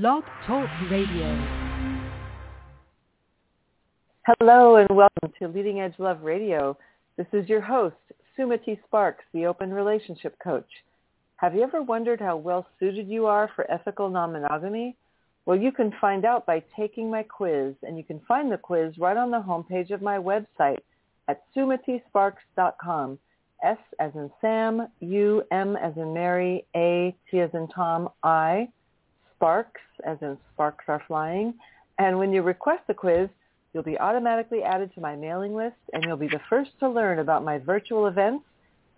Blog Talk Radio. Hello and welcome to Leading Edge Love Radio. This is your host, Sumati Sparks, the Open Relationship Coach. Have you ever wondered how well suited you are for ethical non-monogamy? Well, you can find out by taking my quiz, and you can find the quiz right on the homepage of my website at sumatisparks.com. S as in Sam, U, M as in Mary, A, T as in Tom, I, Sparks as in sparks are flying. And when you request the quiz, you'll be automatically added to my mailing list and you'll be the first to learn about my virtual events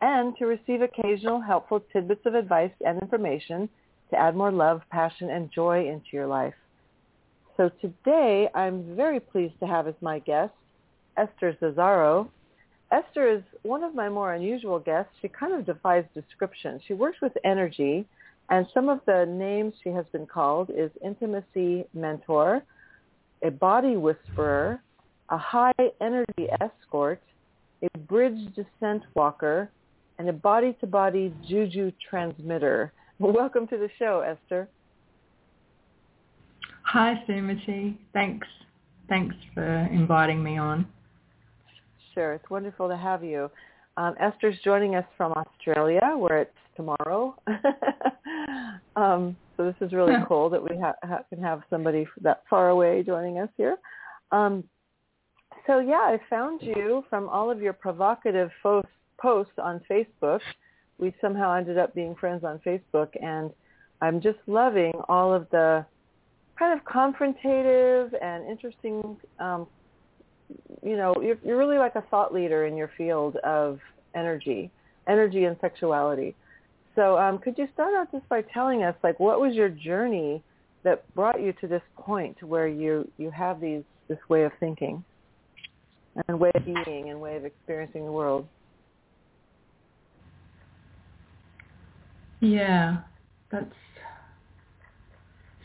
and to receive occasional helpful tidbits of advice and information to add more love, passion, and joy into your life. So today I'm very pleased to have as my guest Ester Zazzaro. Ester is one of my more unusual guests. She kind of defies description. She works with energy, and some of the names she has been called is intimacy mentor, a body whisperer, a high energy escort, a bridge descent walker, and a body-to-body juju transmitter. Welcome to the show, Ester. Hi, Sumati. Thanks. Thanks for inviting me on. Sure. It's wonderful to have you. Um, Ester's joining us from Australia, where it's tomorrow. um, so this is really cool that we ha- ha- can have somebody that far away joining us here. Um, so yeah, I found you from all of your provocative fo- posts on Facebook. We somehow ended up being friends on Facebook, and I'm just loving all of the kind of confrontative and interesting um, you know, you're, you're really like a thought leader in your field of energy, energy and sexuality. So um, could you start out just by telling us, like, what was your journey that brought you to this point where you, you have these this way of thinking and way of being and way of experiencing the world? Yeah, that's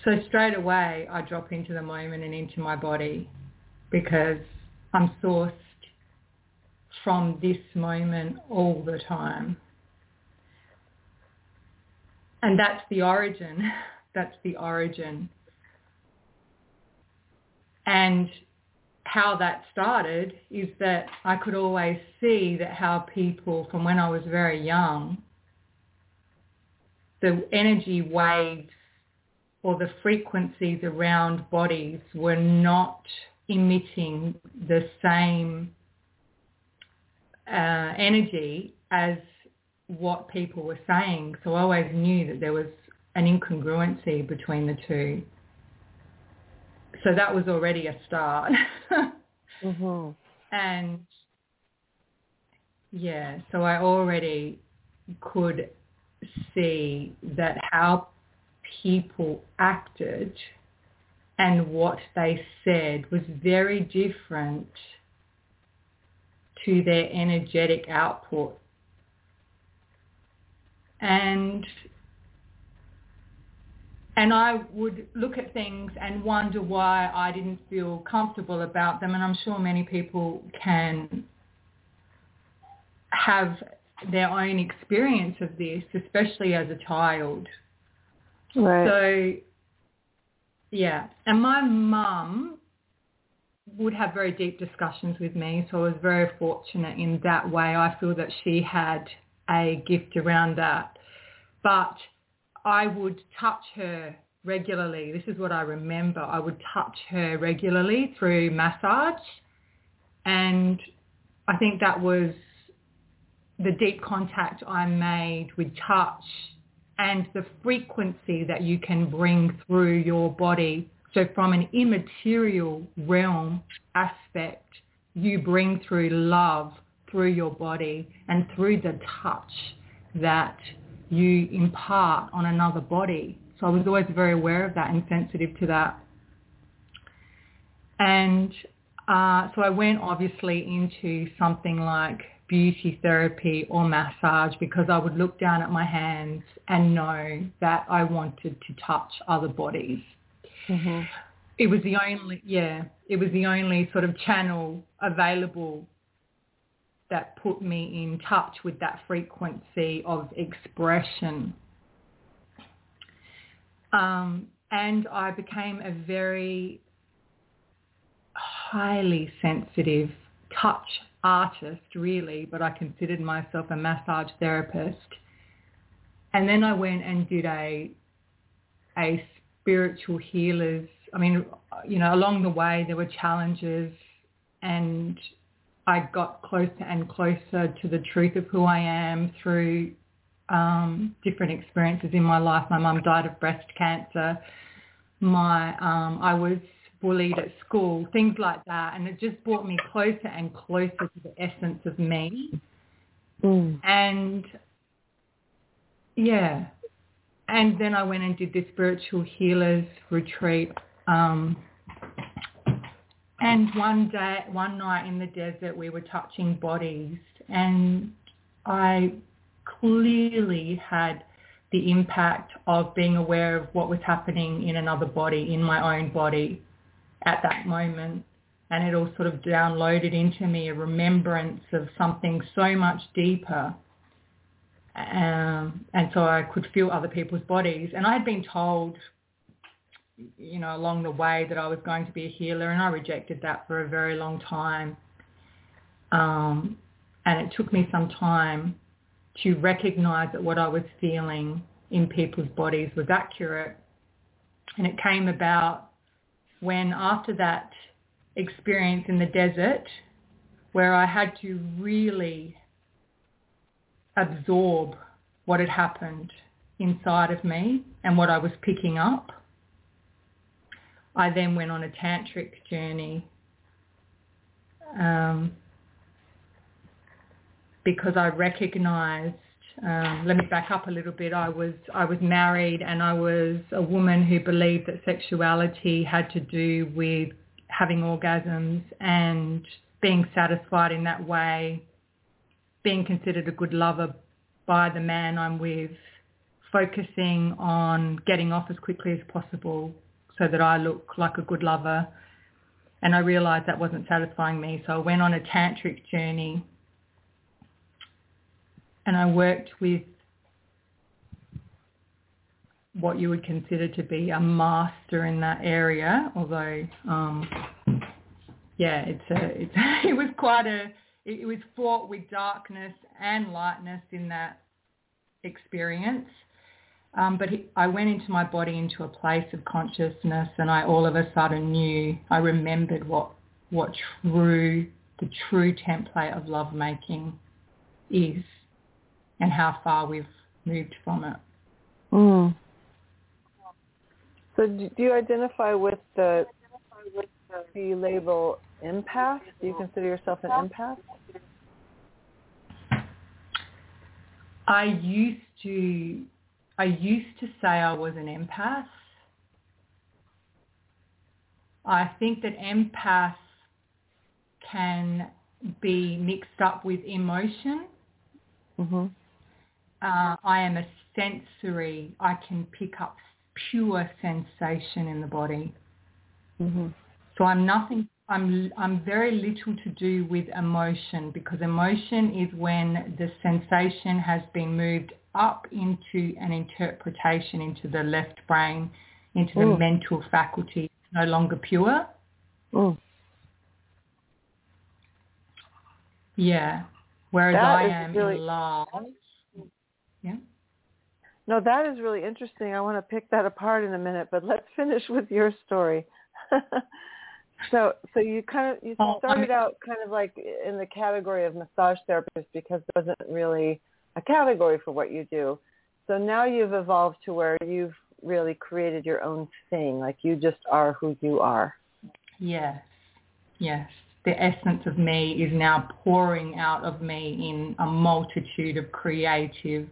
so straight away I drop into the moment and into my body because I'm sourced from this moment all the time. And that's the origin. That's the origin. And how that started is that I could always see that how people from when I was very young, the energy waves or the frequencies around bodies were not emitting the same uh, energy as what people were saying. So I always knew that there was an incongruency between the two. So that was already a start. mm-hmm. And yeah, so I already could see that how people acted and what they said was very different to their energetic output. And and I would look at things and wonder why I didn't feel comfortable about them and I'm sure many people can have their own experience of this, especially as a child. Right. So yeah. And my mum would have very deep discussions with me, so I was very fortunate in that way. I feel that she had a gift around that. But I would touch her regularly. This is what I remember. I would touch her regularly through massage. And I think that was the deep contact I made with touch and the frequency that you can bring through your body. So from an immaterial realm aspect, you bring through love through your body and through the touch that you impart on another body. So I was always very aware of that and sensitive to that. And uh, so I went obviously into something like beauty therapy or massage because I would look down at my hands and know that I wanted to touch other bodies. Mm-hmm. It was the only, yeah, it was the only sort of channel available that put me in touch with that frequency of expression. Um, and I became a very highly sensitive touch artist, really, but I considered myself a massage therapist. And then I went and did a a spiritual healers. I mean, you know, along the way there were challenges, and I got closer and closer to the truth of who I am through um, different experiences in my life. My mum died of breast cancer. My um, I was bullied at school, things like that, and it just brought me closer and closer to the essence of me. Mm. And yeah, and then I went and did the spiritual healers retreat. Um, and one day, one night in the desert, we were touching bodies, and I clearly had the impact of being aware of what was happening in another body, in my own body at that moment. And it all sort of downloaded into me a remembrance of something so much deeper. Um, and so I could feel other people's bodies. And I had been told, you know, along the way that I was going to be a healer, and I rejected that for a very long time. Um, and it took me some time to recognize that what I was feeling in people's bodies was accurate. And it came about when after that experience in the desert where I had to really absorb what had happened inside of me and what I was picking up. I then went on a tantric journey um, because I recognized um, let me back up a little bit. I was I was married and I was a woman who believed that sexuality had to do with having orgasms and being satisfied in that way, being considered a good lover by the man I'm with, focusing on getting off as quickly as possible so that I look like a good lover. And I realized that wasn't satisfying me. So I went on a tantric journey and I worked with what you would consider to be a master in that area, although um, yeah, it's a, it's, it was quite a, it, it was fraught with darkness and lightness in that experience. Um, but he, I went into my body into a place of consciousness, and I all of a sudden knew. I remembered what what true the true template of lovemaking is and how far we've moved from it. Mm. So do you identify with the, do you label empath? Do you consider yourself an empath? I used to, I used to say I was an empath. I think that empath can be mixed up with emotion. Mm-hmm. Uh, I am a sensory. I can pick up pure sensation in the body. Mm-hmm. So I'm nothing. I'm I'm very little to do with emotion because emotion is when the sensation has been moved up into an interpretation into the left brain, into the Mm. mental faculty, it's no longer pure. Mm. Yeah. Whereas That I am really- in love. Yeah. No, that is really interesting. I want to pick that apart in a minute, but let's finish with your story. so, so you kind of you Oh, started out kind of like in the category of massage therapist because there wasn't really a category for what you do. So now you've evolved to where you've really created your own thing, like you just are who you are. Yes, yes. The essence of me is now pouring out of me in a multitude of creative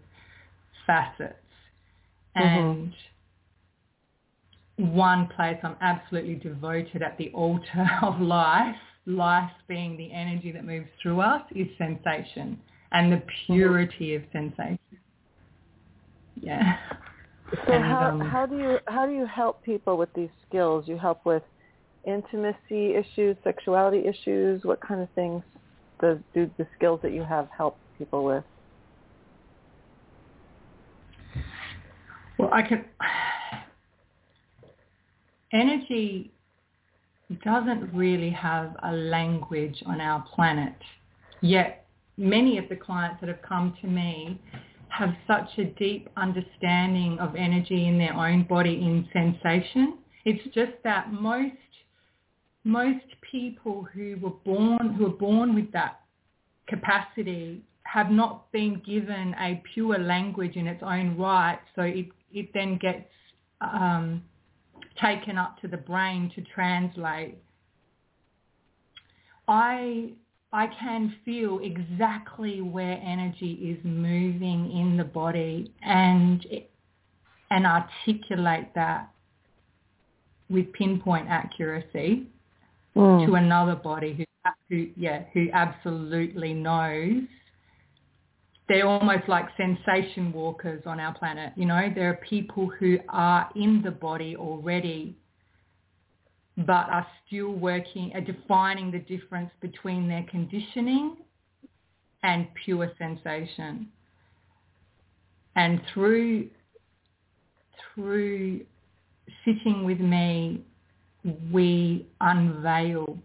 facets. Mm-hmm. And one place I'm absolutely devoted at the altar of life, life being the energy that moves through us, is sensation and the purity of sensation. Yeah. So And, how um, how do you how do you help people with these skills? You help with intimacy issues, sexuality issues. What kind of things does do the skills that you have help people with? Well, I can. energy doesn't really have a language on our planet. Yet many of the clients that have come to me have such a deep understanding of energy in their own body in sensation. It's just that most most people who were born who are born with that capacity have not been given a pure language in its own right, so it, it then gets um, taken up to the brain to translate. I I can feel exactly where energy is moving in the body and and articulate that with pinpoint accuracy mm. to another body who who yeah who absolutely knows they're almost like sensation walkers on our planet. You know, there are people who are in the body already, but are still working, are defining the difference between their conditioning and pure sensation. And through, through sitting with me, we unveil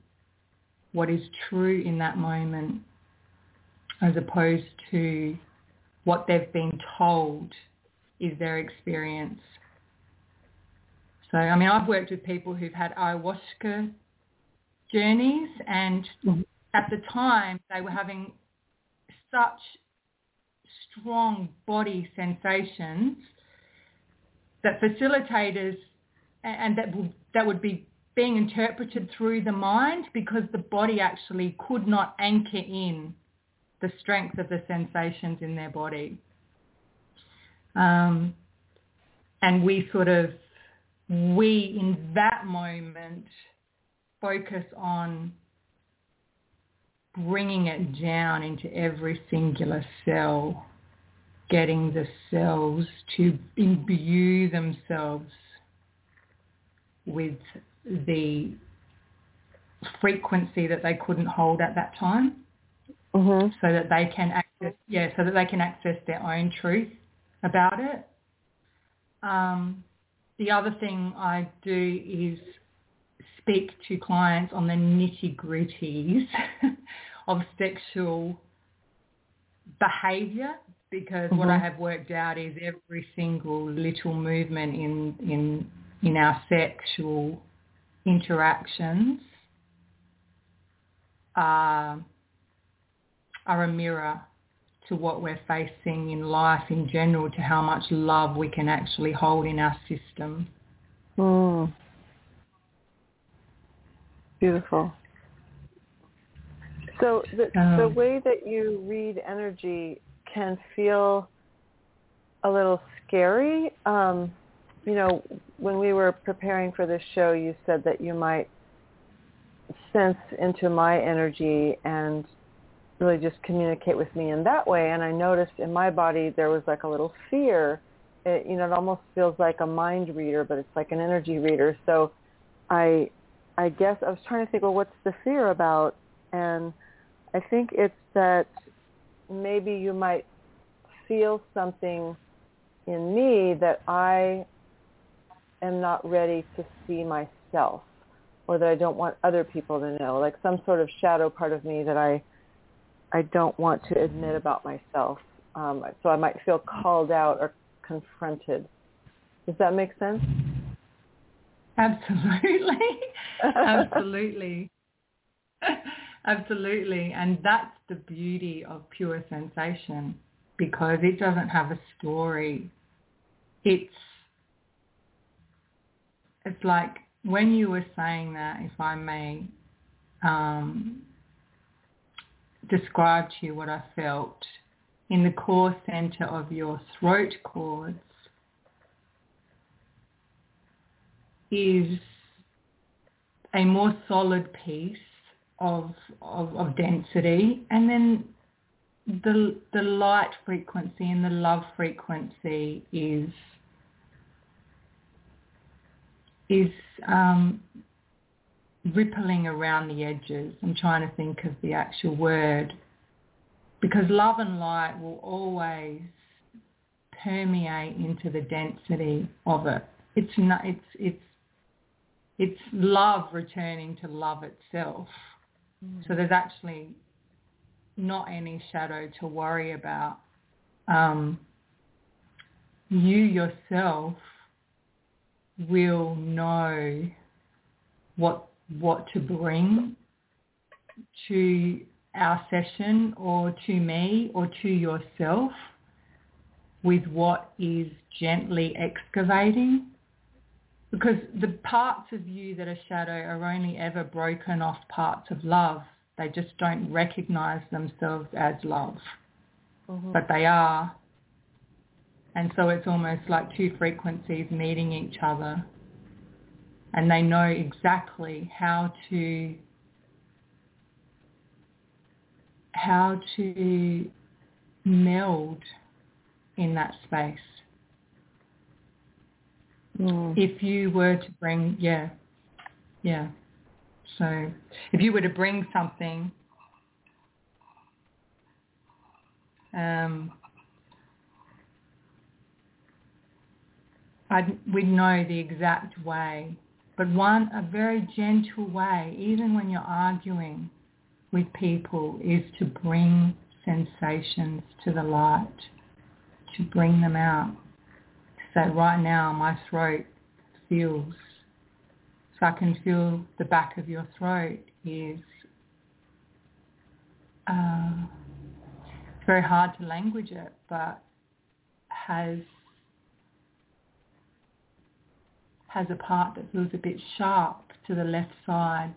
what is true in that moment as opposed to what they've been told is their experience. So, I mean, I've worked with people who've had ayahuasca journeys and mm-hmm. at the time they were having such strong body sensations that facilitators and that would, that would be being interpreted through the mind because the body actually could not anchor in the strength of the sensations in their body. Um, and we sort of, we in that moment focus on bringing it down into every singular cell, getting the cells to imbue themselves with the frequency that they couldn't hold at that time mm-hmm. so that they can access yeah so that they can access their own truth about it. Um, the other thing I do is speak to clients on the nitty gritties of sexual behavior because mm-hmm. what I mm-hmm. have worked out is every single little movement in in in our sexual interactions are are a mirror to what we're facing in life in general, to how much love we can actually hold in our system. Mm. Beautiful. So the, um, the way that you read energy can feel a little scary. Um, you know, when we were preparing for this show, you said that you might sense into my energy and really just communicate with me in that way. And I noticed in my body there was like a little fear. It, you know, it almost feels like a mind reader, but it's like an energy reader. So I, I guess I was trying to think, well, what's the fear about? And I think it's that maybe you might feel something in me that I am not ready to see myself or that I don't want other people to know, like some sort of shadow part of me that I I don't want to admit about myself. Um, so I might feel called out or confronted. Does that make sense? Absolutely. Absolutely. Absolutely. And that's the beauty of pure sensation because it doesn't have a story. It's it's like when you were saying that, if I may um, describe to you what I felt in the core center of your throat cords is a more solid piece of, of, of density and then the the light frequency and the love frequency is is um, rippling around the edges. I'm trying to think of the actual word. Because love and light will always permeate into the density of it. It's not, it's, it's, it's love returning to love itself. Mm. So there's actually not any shadow to worry about. Um, you yourself will know what what to bring to our session or to me or to yourself with what is gently excavating because the parts of you that are shadow are only ever broken off parts of love. They just don't recognize themselves as love, mm-hmm. but they are. And so it's almost like two frequencies meeting each other and they know exactly how to how to meld in that space. Mm. If you were to bring, yeah, yeah. So if you were to bring something, um, I'd, we'd know the exact way, but one, a very gentle way, even when you're arguing with people, is to bring sensations to the light, to bring them out. So right now my throat feels, so I can feel the back of your throat is, uh, it's very hard to language it, but has has a part that feels a bit sharp to the left side,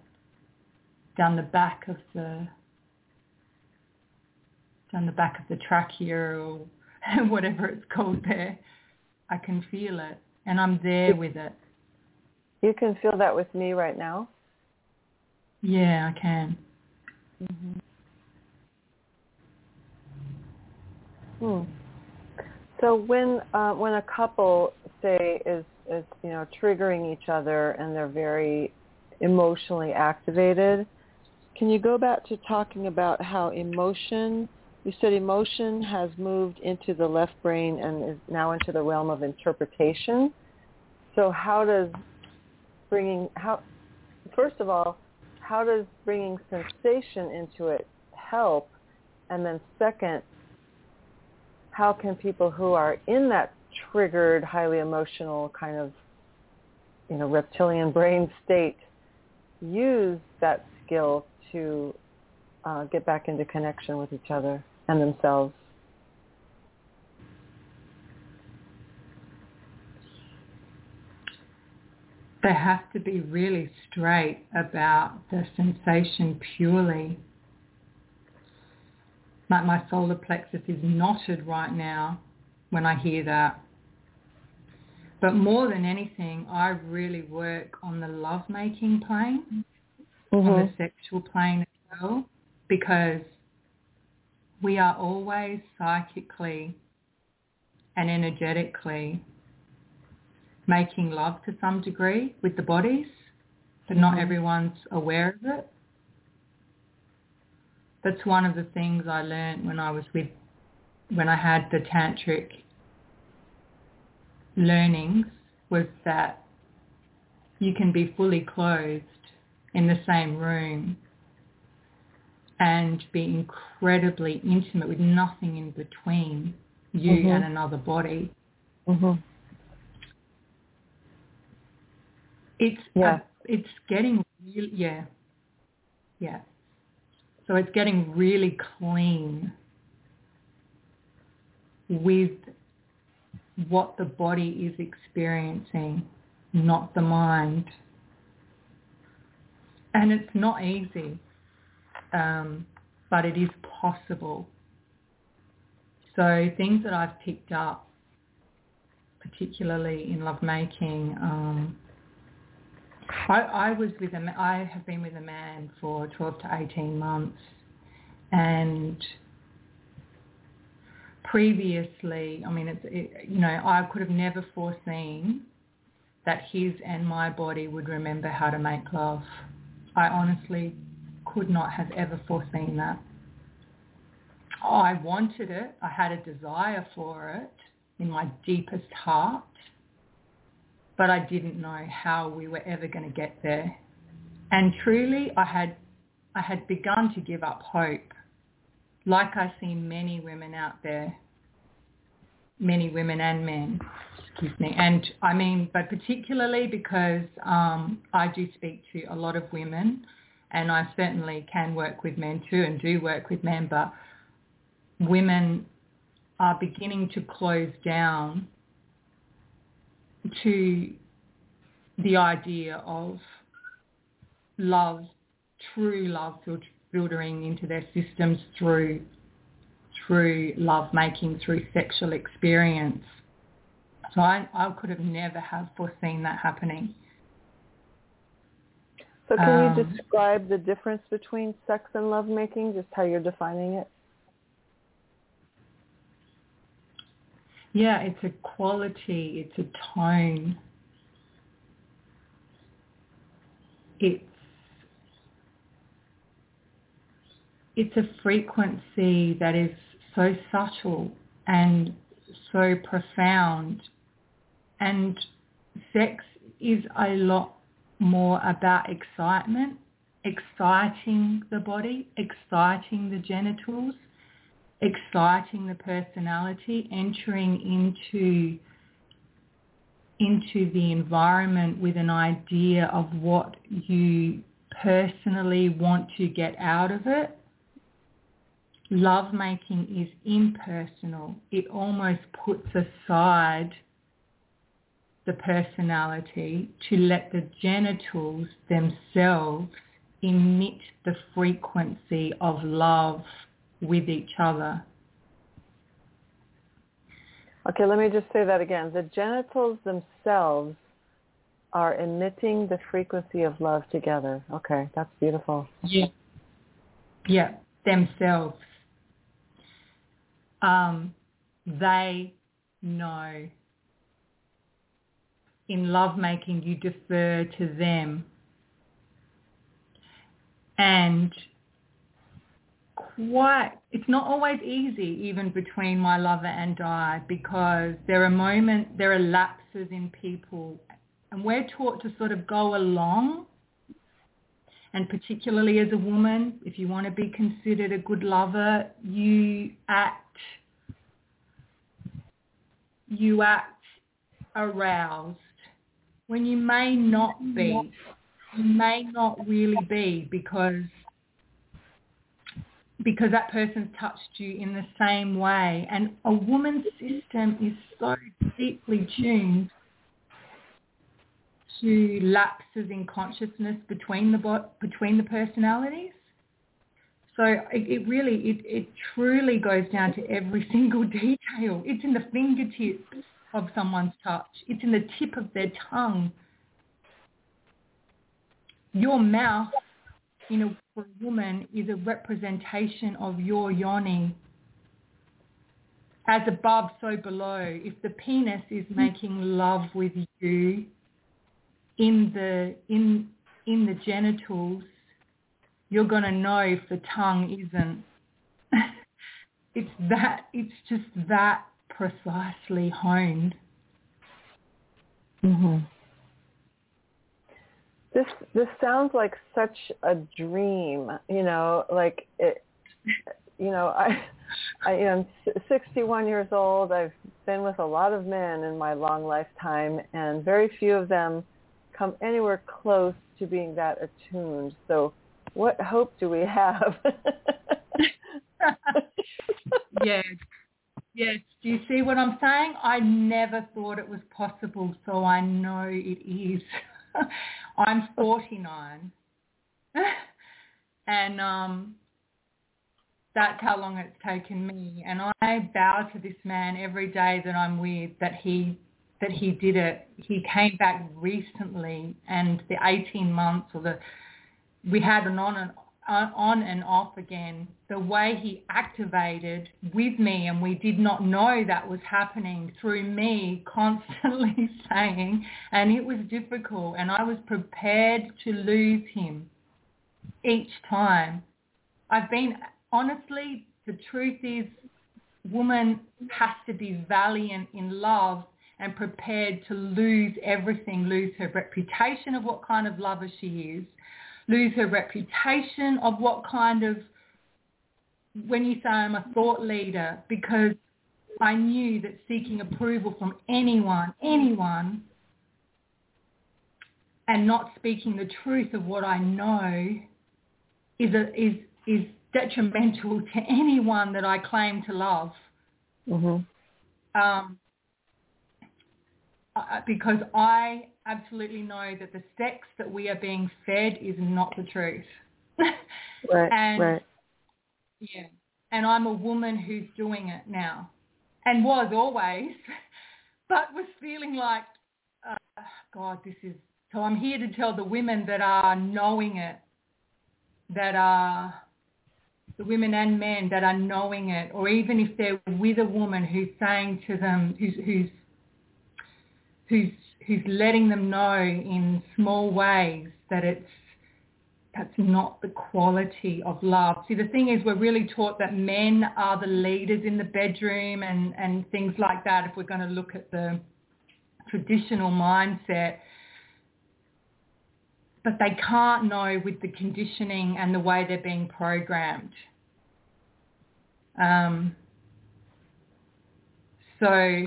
down the back of the down the back of the trachea or whatever it's called there. I can feel it and I'm there with it. You can feel that with me right now? Yeah, I can. Mm-hmm. Hmm. So when uh, when a couple say is is you know triggering each other and they're very emotionally activated, can you go back to talking about how emotion you said emotion has moved into the left brain and is now into the realm of interpretation. So how does bringing how first of all, how does bringing sensation into it help? And then second, how can people who are in that triggered, highly emotional kind of you know reptilian brain state use that skill to uh, get back into connection with each other? and themselves. They have to be really straight about the sensation purely. Like my solar plexus is knotted right now when I hear that. But more than anything, I really work on the lovemaking plane, mm-hmm. on the sexual plane as well, because we are always psychically and energetically making love to some degree with the bodies, but not mm-hmm. everyone's aware of it. That's one of the things I learned when I was with, when I had the tantric learnings was that you can be fully clothed in the same room and be incredibly intimate with nothing in between you mm-hmm. and another body. Mm-hmm. It's yeah. it's getting really yeah yeah. So it's getting really clean with what the body is experiencing, not the mind. And it's not easy um, but it is possible. So things that I've picked up, particularly in lovemaking, um, I, I was with a, I have been with a man for 12 to 18 months, and previously, I mean, it's, it, you know, I could have never foreseen that his and my body would remember how to make love. I honestly could not have ever foreseen that. I wanted it. I had a desire for it in my deepest heart. but I didn't know how we were ever going to get there. And truly, I had, I had begun to give up hope, like I see many women out there, many women and men, excuse me. And I mean, but particularly because um, I do speak to a lot of women, and I certainly can work with men too, and do work with men, but women are beginning to close down to the idea of love, true love filtering into their systems through through love making, through sexual experience. So I, I could have never have foreseen that happening. So can um, you describe the difference between sex and lovemaking, just how you're defining it? Yeah, it's a quality, it's a tone. It's it's a frequency that is so subtle and so profound and sex is a lot more about excitement, exciting the body, exciting the genitals, exciting the personality, entering into into the environment with an idea of what you personally want to get out of it. Love making is impersonal. It almost puts aside the personality to let the genitals themselves emit the frequency of love with each other. Okay, let me just say that again. The genitals themselves are emitting the frequency of love together. Okay, that's beautiful. Yeah. Yeah, themselves. Um, they know. In lovemaking, you defer to them. And quite, it's not always easy even between my lover and I because there are moments, there are lapses in people and we're taught to sort of go along and particularly as a woman, if you want to be considered a good lover, you act you act aroused when you may not be. You may not really be because because that person's touched you in the same way. And a woman's system is so deeply tuned to lapses in consciousness between the between the personalities. So it, it really, it, it truly goes down to every single detail. It's in the fingertips of someone's touch. It's in the tip of their tongue. Your mouth in a, for a woman is a representation of your yoni. As above, so below. If the penis is mm-hmm. making love with you in the in in the genitals, you're going to know if the tongue isn't. it's that, it's just that precisely honed. Mm-hmm. This this sounds like such a dream, you know, like it, you know, I I am 61 years old. I've been with a lot of men in my long lifetime, and very few of them come anywhere close to being that attuned. So what hope do we have? yes. Yes. Do you see what I'm saying? I never thought it was possible, so I know it is. I'm 49. and um that's how long it's taken me. And I bow to this man every day that I'm with that he that he did it. He came back recently and the 18 months or the we had an on and on and off again. The way he activated with me and we did not know that was happening through me constantly saying and it was difficult and I was prepared to lose him each time. I've been honestly the truth is woman has to be valiant in love and prepared to lose everything, lose her reputation of what kind of lover she is, lose her reputation of what kind of, when you say I'm a thought leader, because I knew that seeking approval from anyone, anyone, and not speaking the truth of what I know is a, is is detrimental to anyone that I claim to love. Mm-hmm. Um, because I absolutely know that the sex that we are being fed is not the truth. right. and right. yeah, and I'm a woman who's doing it now, and was always, but was feeling like, uh, God, this is. So I'm here to tell the women that are knowing it, that are the women and men that are knowing it, or even if they're with a woman who's saying to them, who's who's who's who's letting them know in small ways that it's that's not the quality of love. See, the thing is, we're really taught that men are the leaders in the bedroom and and things like that. If we're going to look at the traditional mindset, but they can't know with the conditioning and the way they're being programmed. Um, so,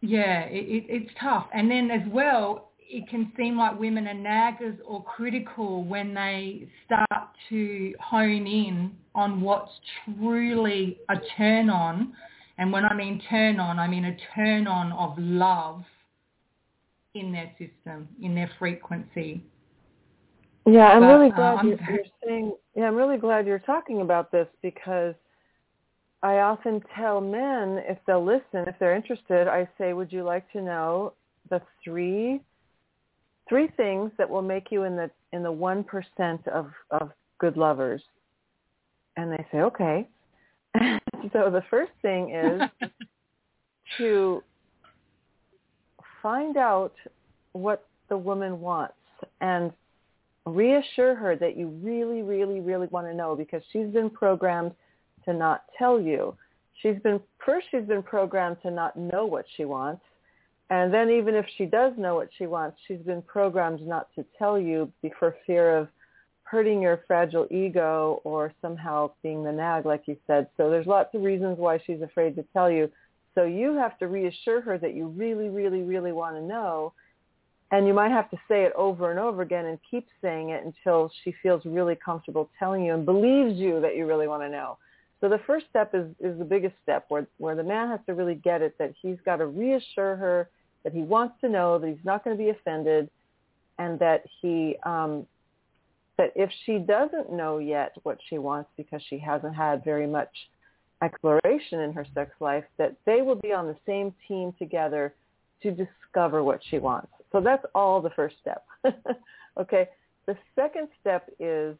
yeah, it, it, it's tough. And then as well, it can seem like women are naggers or critical when they start to hone in on what's truly a turn on. And when I mean turn on, I mean a turn on of love in their system, in their frequency. Yeah, I'm But, really uh, glad I'm you're, you're saying. Yeah, I'm really glad you're talking about this because I often tell men if they'll listen, if they're interested, I say, "Would you like to know the three three things that will make you in the in the one percent of of good lovers?" And they say, "Okay." so the first thing is to find out what the woman wants and reassure her that you really, really, really want to know because she's been programmed to not tell you. She's been first she's been programmed to not know what she wants. And then even if she does know what she wants, she's been programmed not to tell you for fear of hurting your fragile ego or somehow being the nag, like you said. So there's lots of reasons why she's afraid to tell you. So you have to reassure her that you really, really, really want to know. And you might have to say it over and over again and keep saying it until she feels really comfortable telling you and believes you that you really want to know. So the first step is, is the biggest step where, where the man has to really get it that he's got to reassure her that he wants to know, that he's not going to be offended, and that he um, that if she doesn't know yet what she wants because she hasn't had very much exploration in her sex life, that they will be on the same team together to discover what she wants. So that's all the first step. okay. The second step is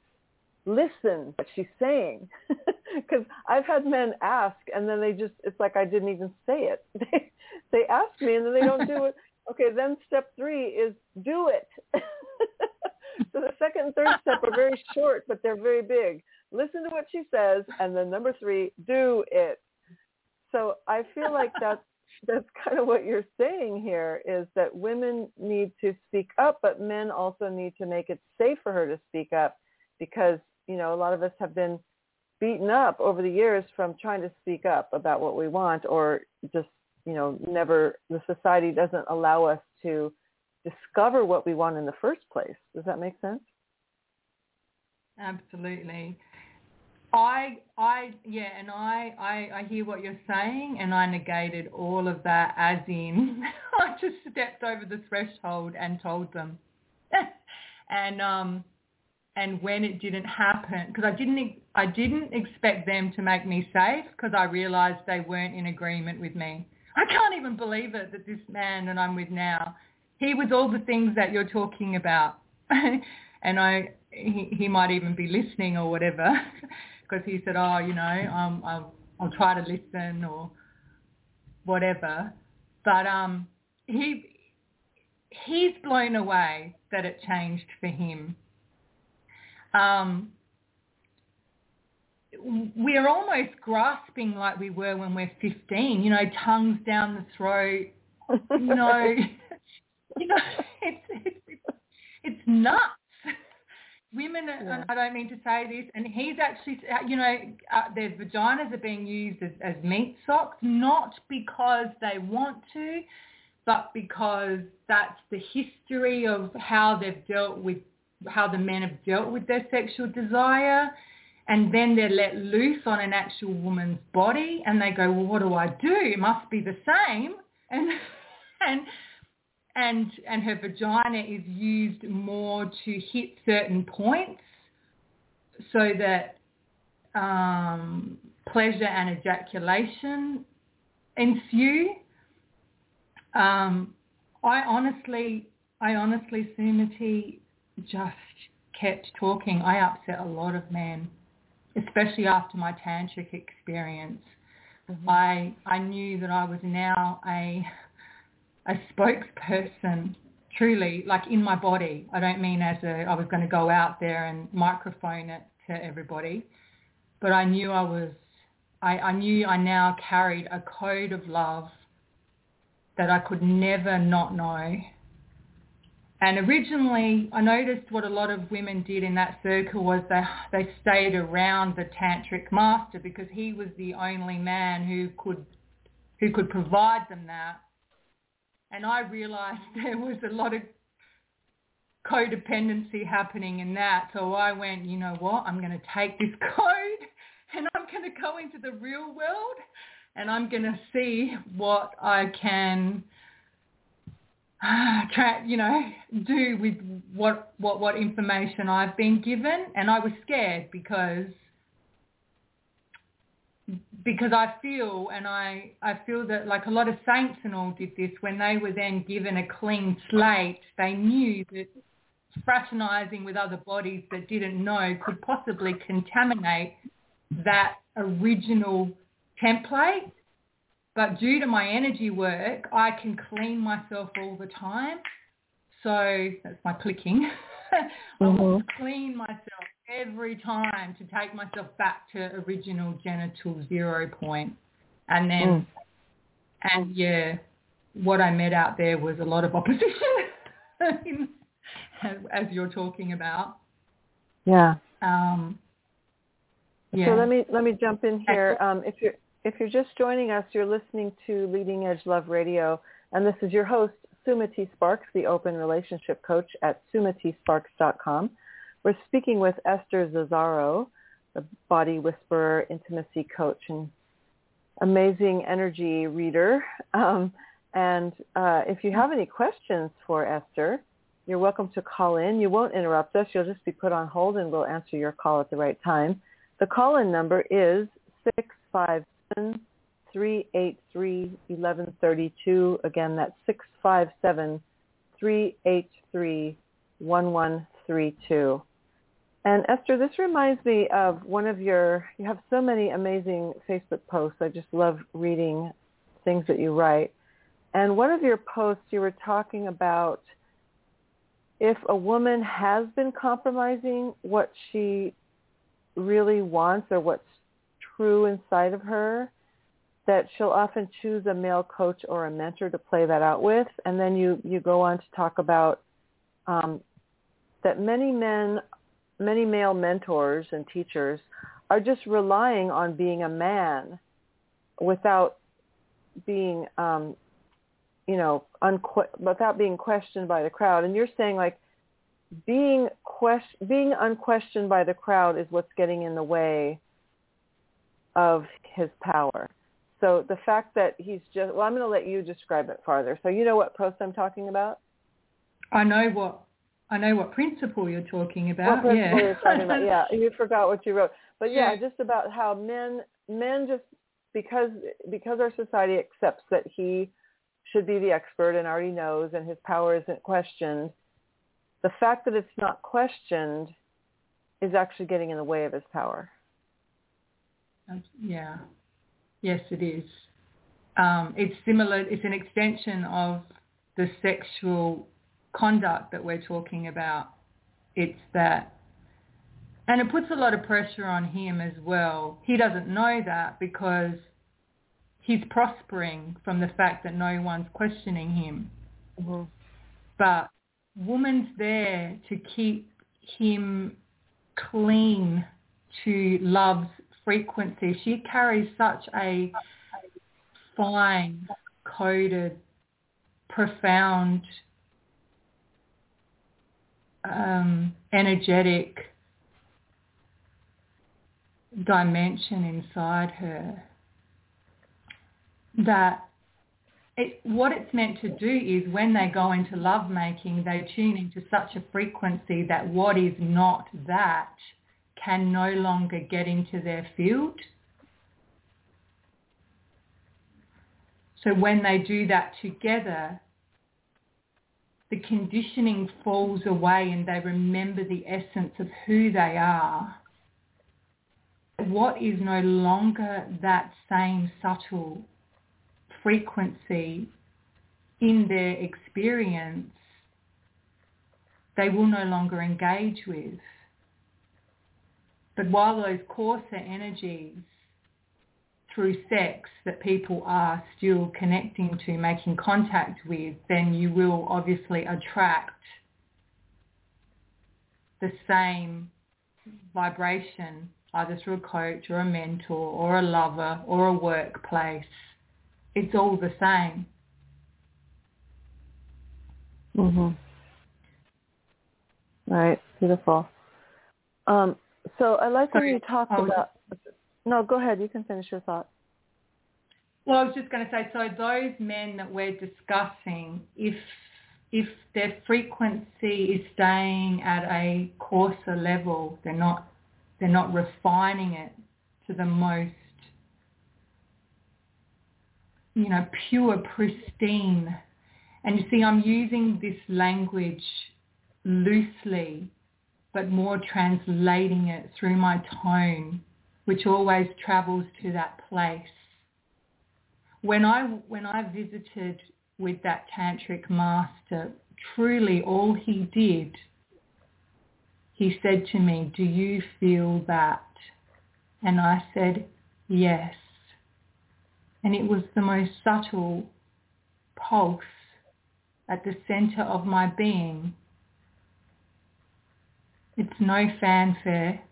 listen what she's saying. Because I've had men ask and then they just, it's like I didn't even say it. They, they ask me and then they don't do it. Okay, then step three is do it. so the second and third step are very short, but they're very big. Listen to what she says, and then number three, do it. So I feel like that's that's kind of what you're saying here is that women need to speak up, but men also need to make it safe for her to speak up because, you know, a lot of us have been beaten up over the years from trying to speak up about what we want or just, you know, never, the society doesn't allow us to discover what we want in the first place. Does that make sense? Absolutely. I, I, yeah, and I, I, I hear what you're saying, and I negated all of that as in I just stepped over the threshold and told them, and um, and when it didn't happen, because I didn't, I didn't expect them to make me safe, because I realised they weren't in agreement with me. I can't even believe it that this man that I'm with now, he was all the things that you're talking about, and I, he, he might even be listening or whatever. because he said, oh, you know, um, I'll, I'll try to listen or whatever. But um, he he's blown away that it changed for him. Um, we're almost grasping like we were when we're 15, you know, tongues down the throat, you know, you know, it's, it's, it's nuts. Women, yeah. I don't mean to say this, and he's actually, you know, uh, their vaginas are being used as, as meat socks, not because they want to, but because that's the history of how they've dealt with, how the men have dealt with their sexual desire and then they're let loose on an actual woman's body and they go, well, what do I do? It must be the same. And, and, and, and her vagina is used more to hit certain points so that um, pleasure and ejaculation ensue. Um, I honestly, I honestly, Sumati, just kept talking. I upset a lot of men especially after my tantric experience, mm-hmm. I I knew that I was now a a spokesperson truly like in my body. I don't mean as a I was going to go out there and microphone it to everybody, but I knew I was I, I knew I now carried a code of love that I could never not know and originally, I noticed what a lot of women did in that circle was they they stayed around the tantric master because he was the only man who could who could provide them that. And I realized there was a lot of codependency happening in that. So I went, you know what? I'm going to take this code and I'm going to go into the real world and I'm going to see what I can try, you know, do with what, what, what information I've been given. And I was scared because, because I feel, and I, I feel that like a lot of saints and all did this when they were then given a clean slate, they knew that fraternizing with other bodies that didn't know could possibly contaminate that original template but due to my energy work, I can clean myself all the time. So that's my clicking. I mm-hmm. will clean myself every time to take myself back to original genital zero point. And then, mm. and yeah, what I met out there was a lot of opposition, as, as, you're talking about. Yeah. Um, yeah. So let me let me jump in here. Um, if you're if you're just joining us, you're listening to Leading Edge Love Radio, and this is your host, Sumati Sparks, the Open Relationship Coach at sumatisparks.com. We're speaking with Ester Zazzaro, the body whisperer, intimacy coach, and amazing energy reader. Um, and uh, if you have any questions for Ester, you're welcome to call in. You won't interrupt us. You'll just be put on hold and we'll answer your call at the right time. The call-in number is 656 383 1132. Again, that's 657 383 1132. And Ester, this reminds me of one of your, you have so many amazing Facebook posts. I just love reading things that you write. And one of your posts, you were talking about if a woman has been compromising what she really wants or what's true inside of her that she'll often choose a male coach or a mentor to play that out with. And then you, you go on to talk about um, that many men, many male mentors and teachers are just relying on being a man without being, um, you know, unque- without being questioned by the crowd. And you're saying like being question, being unquestioned by the crowd is what's getting in the way of his power. So the fact that he's just, well, I'm going to let you describe it farther. So you know what post I'm talking about? I know what, I know what principle you're talking about. What principle yeah. you're talking about, yeah. You forgot what you wrote. But yeah, yeah, just about how men, men just, because, because our society accepts that he should be the expert and already knows and his power isn't questioned, the fact that it's not questioned is actually getting in the way of his power. Yeah. Yes, it is. Um, it's similar. It's an extension of the sexual conduct that we're talking about. It's that And it puts a lot of pressure on him as well. He doesn't know that because he's prospering from the fact that no one's questioning him. Mm-hmm. But woman's there to keep him clean to love's frequency. She carries such a fine, coded, profound, um, energetic dimension inside her that it, what it's meant to do is when they go into lovemaking, they tune into such a frequency that what is not that can no longer get into their field. So when they do that together, the conditioning falls away and they remember the essence of who they are. What is no longer that same subtle frequency in their experience, they will no longer engage with. But while those coarser energies through sex that people are still connecting to, making contact with, then you will obviously attract the same vibration either through a coach or a mentor or a lover or a workplace. It's all the same. Mhm. Right. Beautiful. Um, so I like when you talk oh, about. No, go ahead. You can finish your thought. Well, I was just going to say, so those men that we're discussing, if if their frequency is staying at a coarser level, they're not they're not refining it to the most you know pure pristine and you see I'm using this language loosely but more translating it through my tone which always travels to that place when I when I visited with that tantric master, truly all he did, he said to me, "Do you feel that?" And I said, "Yes." And it was the most subtle pulse at the center of my being. It's no fanfare.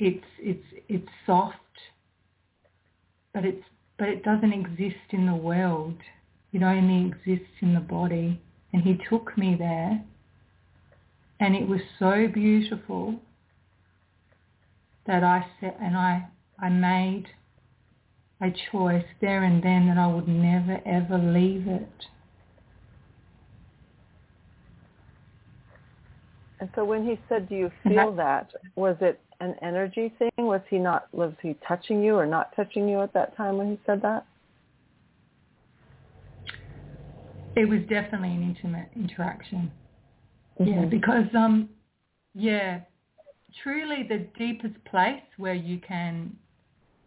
It's it's it's soft but it's but it doesn't exist in the world. It only exists in the body. And he took me there and it was so beautiful that I said and I I made a choice there and then that I would never ever leave it. And so when he said, do you feel that, was it an energy thing? Was he not, was he touching you or not touching you at that time when he said that? It was definitely an intimate interaction. Mm-hmm. Yeah, because, um, yeah, truly the deepest place where you can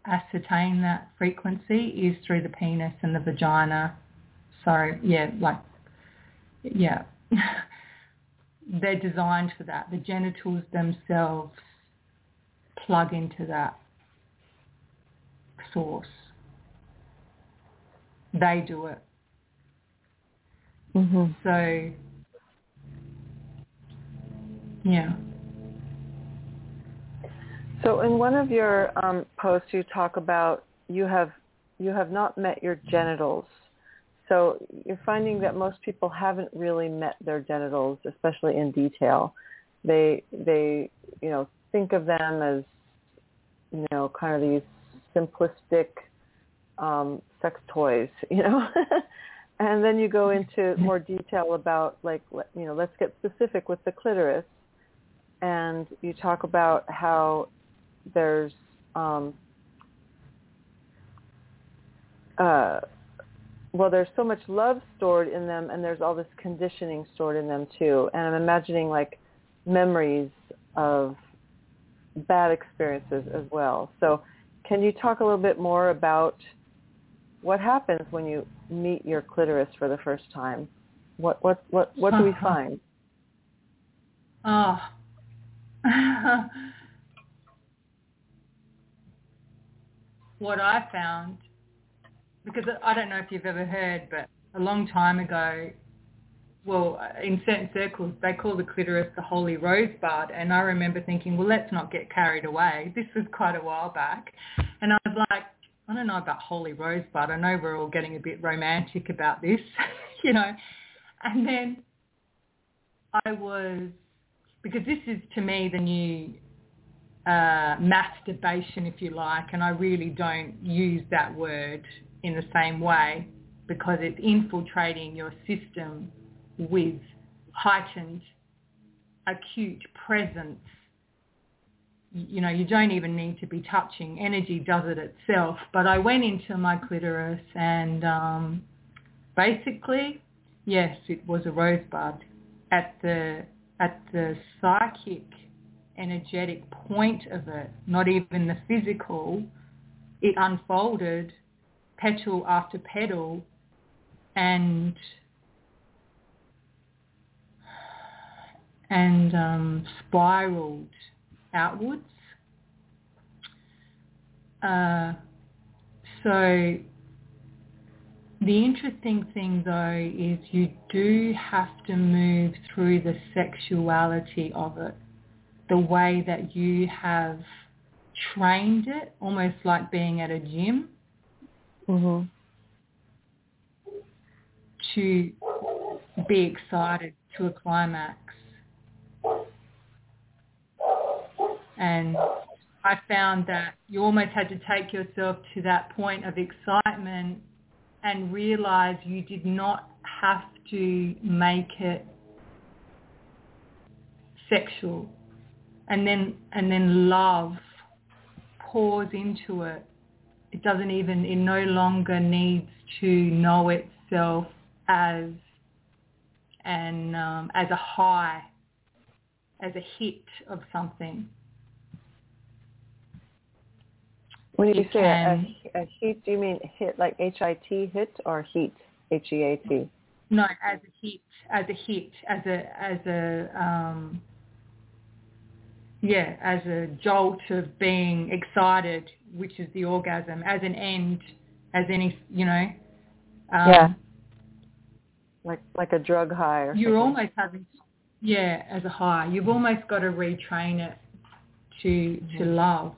ascertain that frequency is through the penis and the vagina. So, yeah, like, yeah. they're designed for that. The genitals themselves plug into that source. They do it. Mm-hmm. So, yeah. So in one of your um, posts, you talk about you have you have not met your genitals so you're finding that most people haven't really met their genitals, especially in detail. They they you know think of them as you know kind of these simplistic um, sex toys, you know. and then you go into more detail about like you know let's get specific with the clitoris, and you talk about how there's um, uh, well, there's so much love stored in them, and there's all this conditioning stored in them too. And I'm imagining like memories of bad experiences as well. So, can you talk a little bit more about what happens when you meet your clitoris for the first time? What what what what do we find? Ah, what I found, because I don't know if you've ever heard, but a long time ago, well, in certain circles, they call the clitoris the holy rosebud. And I remember thinking, well, let's not get carried away. This was quite a while back. And I was like, I don't know about holy rosebud. I know we're all getting a bit romantic about this, you know. And then I was, because this is to me the new uh, masturbation, if you like, and I really don't use that word in the same way because it's infiltrating your system with heightened acute presence. You know, you don't even need to be touching. Energy does it itself. But I went into my clitoris and um, basically, yes, it was a rosebud at the at the psychic energetic point of it, not even the physical, it unfolded petal after petal and and um, spiraled outwards. Uh, so the interesting thing though is you do have to move through the sexuality of it the way that you have trained it, almost like being at a gym, mm-hmm. to be excited to a climax. And I found that you almost had to take yourself to that point of excitement and realize you did not have to make it sexual and then and then love pours into it it doesn't even it no longer needs to know itself as an um, as a high as a hit of something. When you say a, a heat do you mean hit like h-i-t hit or heat? H-e-a-t no as a hit as a hit as a as a um yeah, as a jolt of being excited, which is the orgasm, as an end, as any, you know. Um, yeah. Like like a drug high. Or you're something. almost having, yeah, as a high. You've almost got to retrain it to mm-hmm. to love.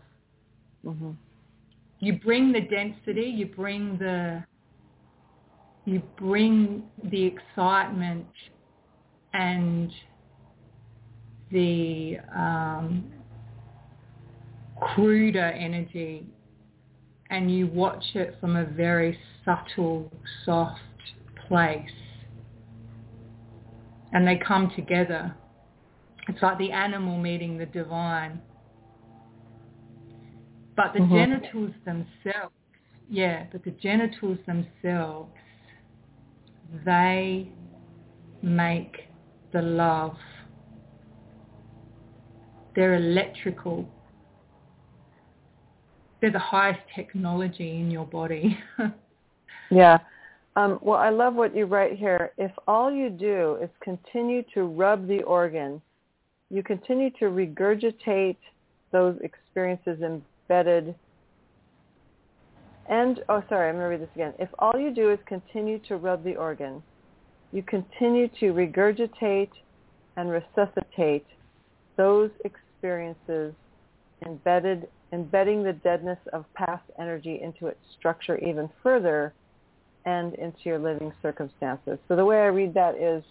Mm-hmm. You bring the density. You bring the. You bring the excitement and the um, cruder energy and you watch it from a very subtle, soft place. And they come together. It's like the animal meeting the divine. But the mm-hmm. genitals themselves, yeah, but the genitals themselves, they make the love they're electrical. They're the highest technology in your body. yeah. Um, well, I love what you write here. If all you do is continue to rub the organ, you continue to regurgitate those experiences embedded. And, oh, sorry, I'm going to read this again. If all you do is continue to rub the organ, you continue to regurgitate and resuscitate those experiences embedded, embedding the deadness of past energy into its structure even further and into your living circumstances. So the way I read that is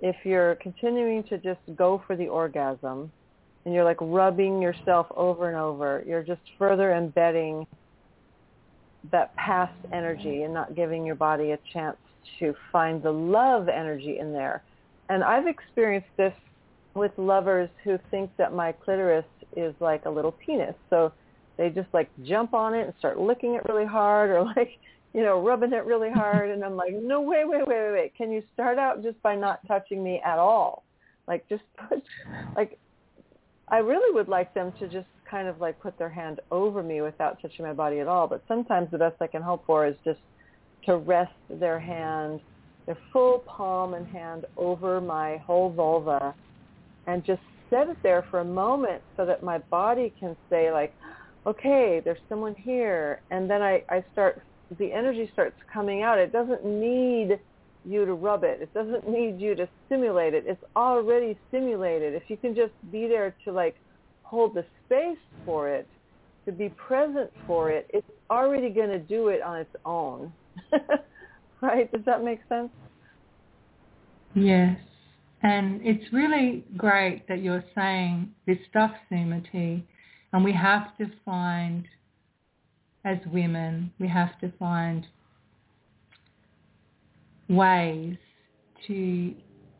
if you're continuing to just go for the orgasm and you're like rubbing yourself over and over, you're just further embedding that past energy and not giving your body a chance to find the love energy in there. And I've experienced this with lovers who think that my clitoris is like a little penis. So they just like jump on it and start licking it really hard or like, you know, rubbing it really hard. And I'm like, no, wait, wait, wait, wait, wait. Can you start out just by not touching me at all? Like just put, like, I really would like them to just kind of like put their hand over me without touching my body at all. But sometimes the best I can hope for is just to rest their hand, their full palm and hand over my whole vulva and just set it there for a moment so that my body can say like, okay, there's someone here. And then I, I start, the energy starts coming out. It doesn't need you to rub it. It doesn't need you to stimulate it. It's already stimulated. If you can just be there to like hold the space for it, to be present for it, it's already going to do it on its own. right? Does that make sense? Yes. And it's really great that you're saying this stuff, Sumati, and we have to find, as women, we have to find ways to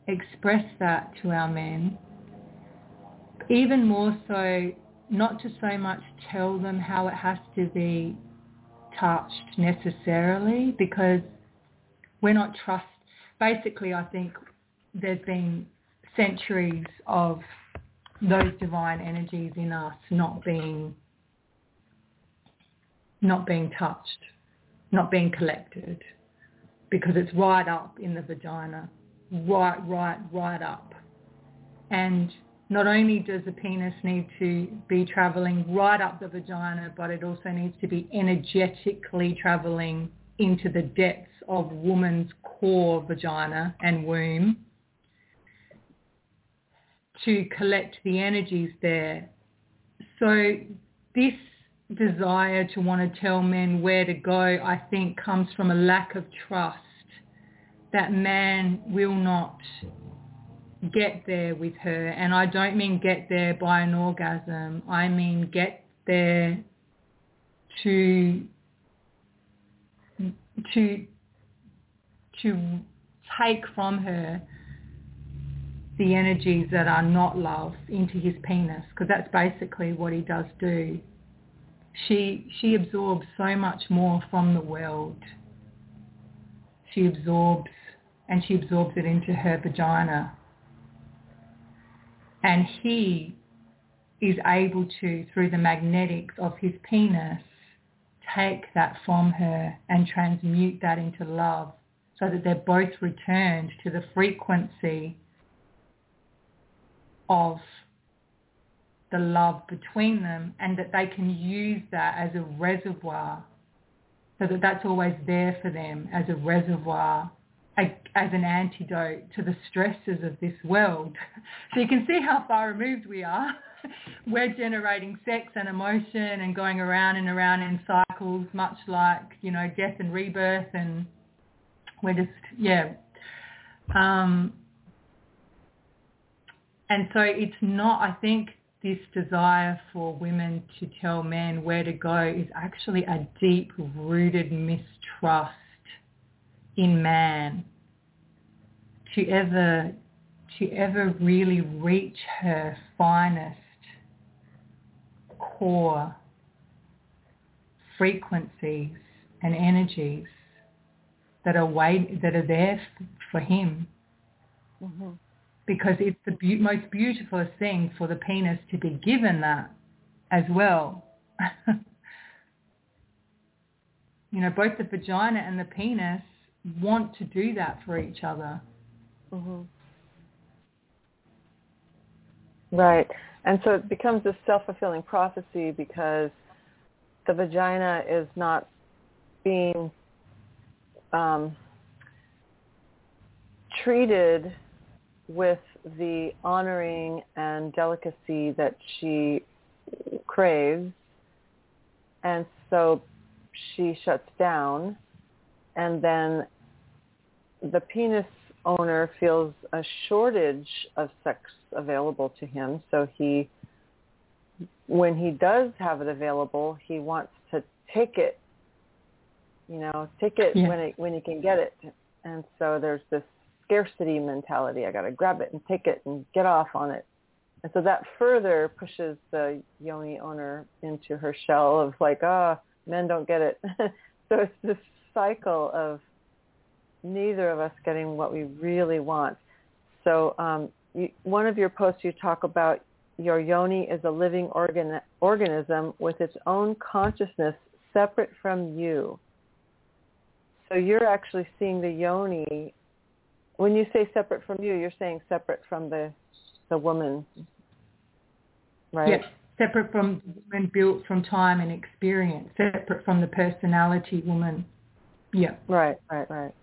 express that to our men. Even more so, not to so much tell them how it has to be touched necessarily because we're not trust. Basically, I think there's been centuries of those divine energies in us not being not being touched, not being collected, because it's right up in the vagina, right, right, right up. And not only does the penis need to be traveling right up the vagina, but it also needs to be energetically traveling into the depths of woman's core vagina and womb to collect the energies there. So this desire to want to tell men where to go, I think, comes from a lack of trust that man will not get there with her. And I don't mean get there by an orgasm. I mean get there to to to take from her the energies that are not love into his penis because that's basically what he does do. She she absorbs so much more from the world. She absorbs and she absorbs it into her vagina. And he is able to, through the magnetics of his penis, take that from her and transmute that into love so that they're both returned to the frequency of the love between them and that they can use that as a reservoir so that that's always there for them as a reservoir as an antidote to the stresses of this world. So you can see how far removed we are. We're generating sex and emotion and going around and around in cycles, much like, you know, death and rebirth and we're just, yeah. Um, and so it's not, I think this desire for women to tell men where to go is actually a deep rooted mistrust in man to ever to ever really reach her finest core frequencies and energies that are wait, that are there for him. Mm-hmm because it's the be- most beautiful thing for the penis to be given that as well. you know, both the vagina and the penis want to do that for each other. Mm-hmm. Right. And so it becomes a self-fulfilling prophecy because the vagina is not being um, treated with the honoring and delicacy that she craves. And so she shuts down and then the penis owner feels a shortage of sex available to him. So he, when he does have it available, he wants to take it, you know, take it yeah. when it, when he can get it. And so there's this scarcity mentality. I got to grab it and take it and get off on it. And so that further pushes the yoni owner into her shell of like, ah, oh, men don't get it. so it's this cycle of neither of us getting what we really want. So um, you, one of your posts you talk about your yoni is a living organ, organism with its own consciousness separate from you. So you're actually seeing the yoni when you say separate from you, you're saying separate from the the woman right. Yeah, separate from the woman built from time and experience, separate from the personality woman. Yeah. Right, right, right.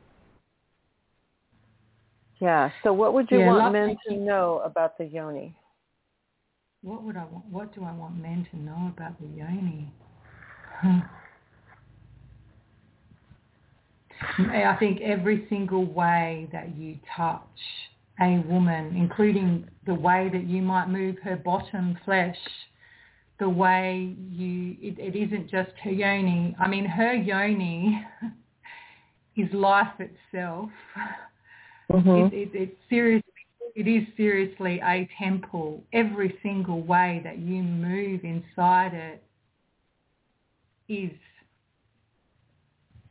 Yeah. So what would you Yeah, want men to know about the yoni? What would I want? What do I want men to know about the yoni? I think every single way that you touch a woman, including the way that you might move her bottom flesh, the way you, it, it isn't just her yoni. I mean, her yoni is life itself. Mm-hmm. It, it, it seriously, it is seriously a temple. Every single way that you move inside it is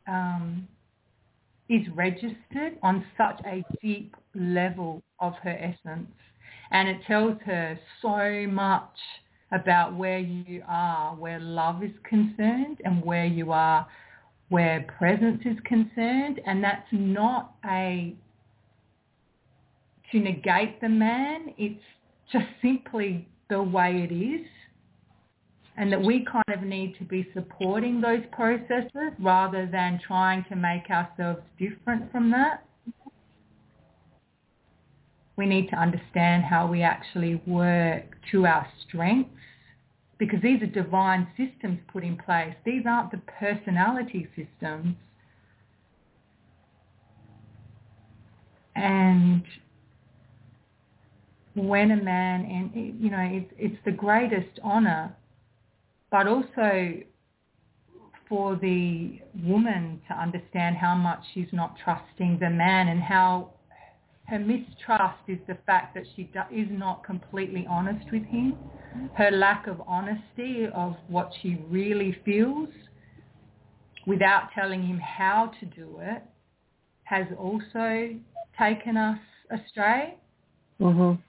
um, is registered on such a deep level of her essence, and it tells her so much about where you are, where love is concerned, and where you are, where presence is concerned, and that's not a to negate the man. It's just simply the way it is. And that we kind of need to be supporting those processes rather than trying to make ourselves different from that. We need to understand how we actually work to our strengths because these are divine systems put in place. These aren't the personality systems. And when a man, and you know, it's, it's the greatest honor, but also for the woman to understand how much she's not trusting the man and how her mistrust is the fact that she is not completely honest with him. Her lack of honesty of what she really feels without telling him how to do it has also taken us astray. Mm-hmm.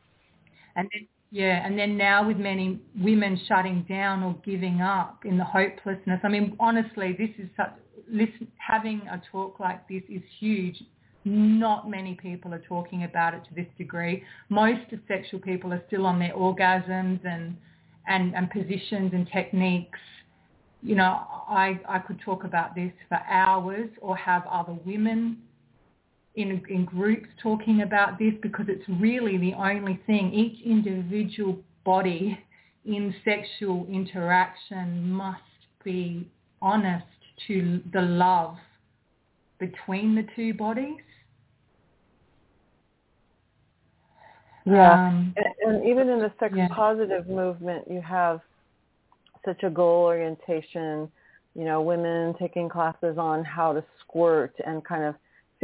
And then, yeah, and then now with many women shutting down or giving up in the hopelessness. I mean, honestly, this is such, listen, having a talk like this is huge. Not many people are talking about it to this degree. Most sexual people are still on their orgasms and, and, and positions and techniques. You know, I, I could talk about this for hours or have other women in, in groups talking about this because it's really the only thing. Each individual body in sexual interaction must be honest to the love between the two bodies. Yeah, Um, and, and even in the sex yeah. positive movement, you have such a goal orientation. You know, women taking classes on how to squirt and kind of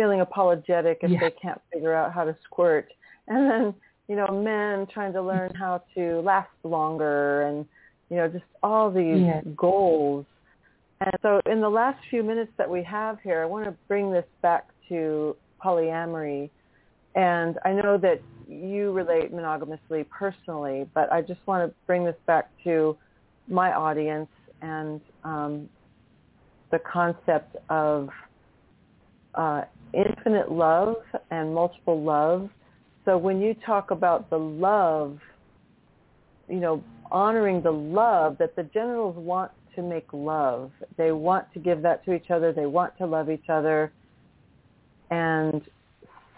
feeling apologetic if Yeah. they can't figure out how to squirt, and then you know, men trying to learn how to last longer, and you know, just all these Yeah. goals. And so, in the last few minutes that we have here, I want to bring this back to polyamory. And I know that you relate monogamously personally, but I just want to bring this back to my audience and um, the concept of uh, infinite love and multiple love. So when you talk about the love, you know, honoring the love that the genitals want to make love. They want to give that to each other. They want to love each other. And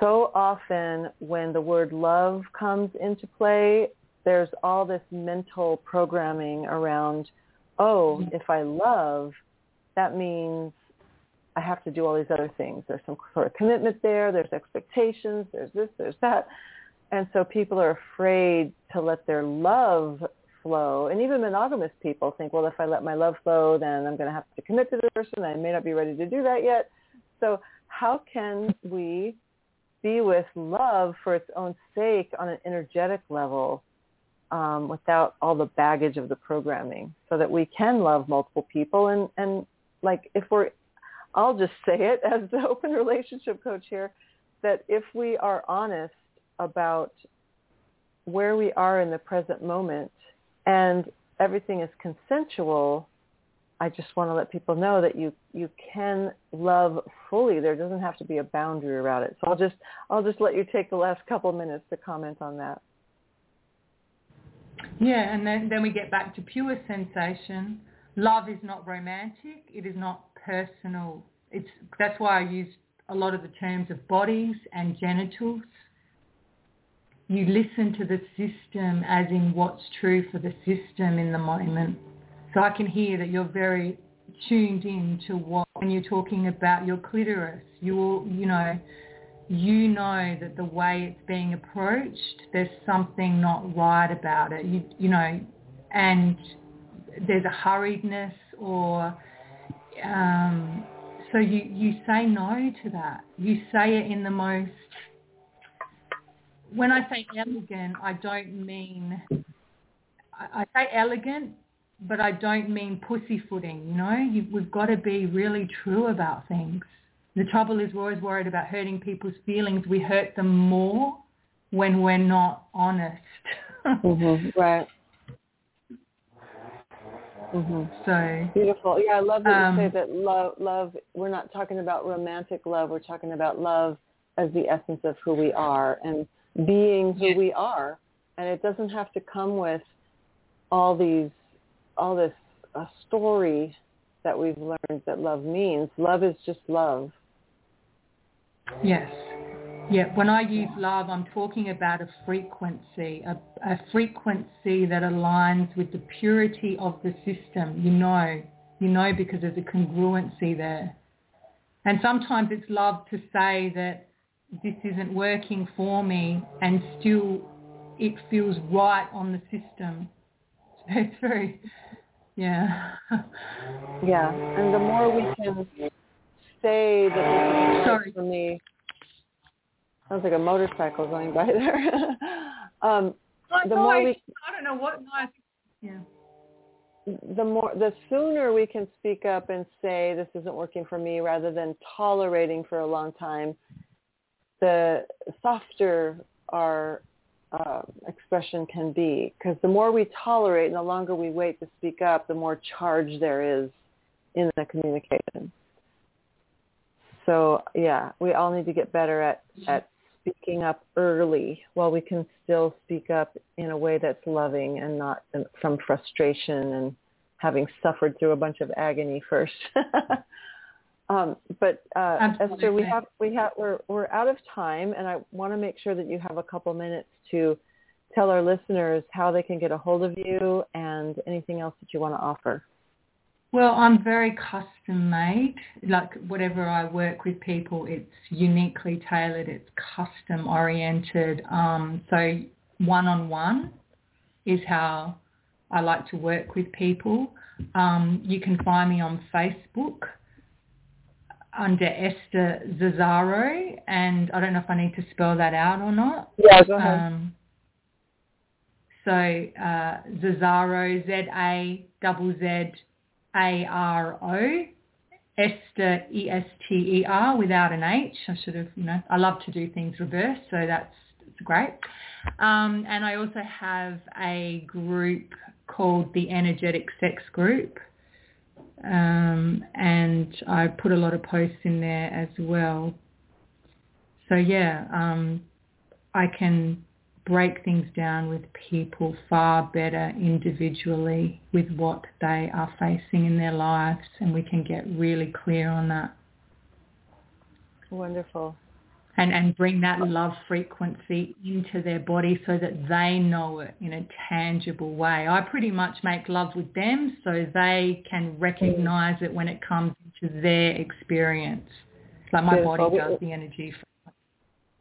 so often when the word love comes into play, there's all this mental programming around, oh, if I love, that means I have to do all these other things. There's some sort of commitment there. There's expectations. There's this, there's that. And so people are afraid to let their love flow. And even monogamous people think, well, if I let my love flow, then I'm going to have to commit to the person. I may not be ready to do that yet. So how can we be with love for its own sake on an energetic level um, without all the baggage of the programming so that we can love multiple people and, and like if we're I'll just say it as the open relationship coach here that if we are honest about where we are in the present moment and everything is consensual, I just want to let people know that you you can love fully. There doesn't have to be a boundary around it. So I'll just I'll just let you take the last couple minutes to comment on that. Yeah, and then, then we get back to pure sensation. Love is not romantic. It is not personal. It's that's why I use a lot of the terms of bodies and genitals. You listen to the system as in what's true for the system in the moment. So I can hear that you're very tuned in to what when you're talking about your clitoris. You you know you know that the way it's being approached, there's something not right about it. You you know, and there's a hurriedness or um, so you you say no to that. You say it in the most. When I say elegant, I don't mean. I, I say elegant, but I don't mean pussyfooting. You know, you, we've got to be really true about things. The trouble is we're always worried about hurting people's feelings. We hurt them more when we're not honest. mm-hmm. Right. Mm-hmm. So beautiful. Yeah, I love that um, you say um, that love. Love. We're not talking about romantic love. We're talking about love as the essence of who we are and being who we are. And it doesn't have to come with all these, all this uh, story that we've learned that love means. Love is just love. Yes. Yeah, when I use love, I'm talking about a frequency, a, a, frequency that aligns with the purity of the system. You know, you know because there's a congruency there. And sometimes it's love to say that this isn't working for me and still it feels right on the system. So it's very, yeah. yeah, and the more we can say that this is Sorry. for me. Sounds like a motorcycle going by there. um, the more we, I don't know what. No, I, yeah. The more, the sooner we can speak up and say this isn't working for me, rather than tolerating for a long time, the softer our uh, expression can be. Because the more we tolerate and the longer we wait to speak up, the more charge there is in the communication so yeah, we all need to get better at at speaking up early while we can still speak up in a way that's loving and not from frustration and having suffered through a bunch of agony first. um, but uh, Ester, we have we have we're we're out of time, and I want to make sure that you have a couple minutes to tell our listeners how they can get a hold of you and anything else that you want to offer. Well, I'm very custom made. Like whatever I work with people, it's uniquely tailored. It's custom oriented. Um, so one-on-one is how I like to work with people. Um, you can find me on Facebook under Ester Zazzaro, and I don't know if I need to spell that out or not. Yeah, go ahead. Um, so uh, Zazzaro, Z-A-Z-Z a-R-O, Ester, E-S-T-E-R, without an H. I should have, you know, I love to do things reverse, so that's, great. Um, and I also have a group called the Energetic Sex Group. Um, and I put a lot of posts in there as well. So yeah, um, I can break things down with people far better individually with what they are facing in their lives and we can get really clear on that. Wonderful. And, and bring that love frequency into their body so that they know it in a tangible way. I pretty much make love with them so they can recognize it when it comes to their experience. Like my body does the energy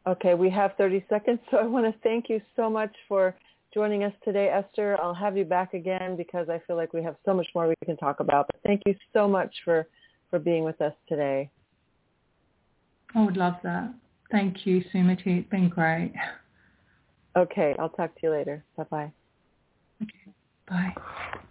Okay, we have 30 seconds, so I want to thank you so much for joining us today, Ester. I'll have you back again because I feel like we have so much more we can talk about. But thank you so much for, for being with us today. I would love that. Thank you, Sumati. It's been great. Okay, I'll talk to you later. Bye-bye. Okay, bye.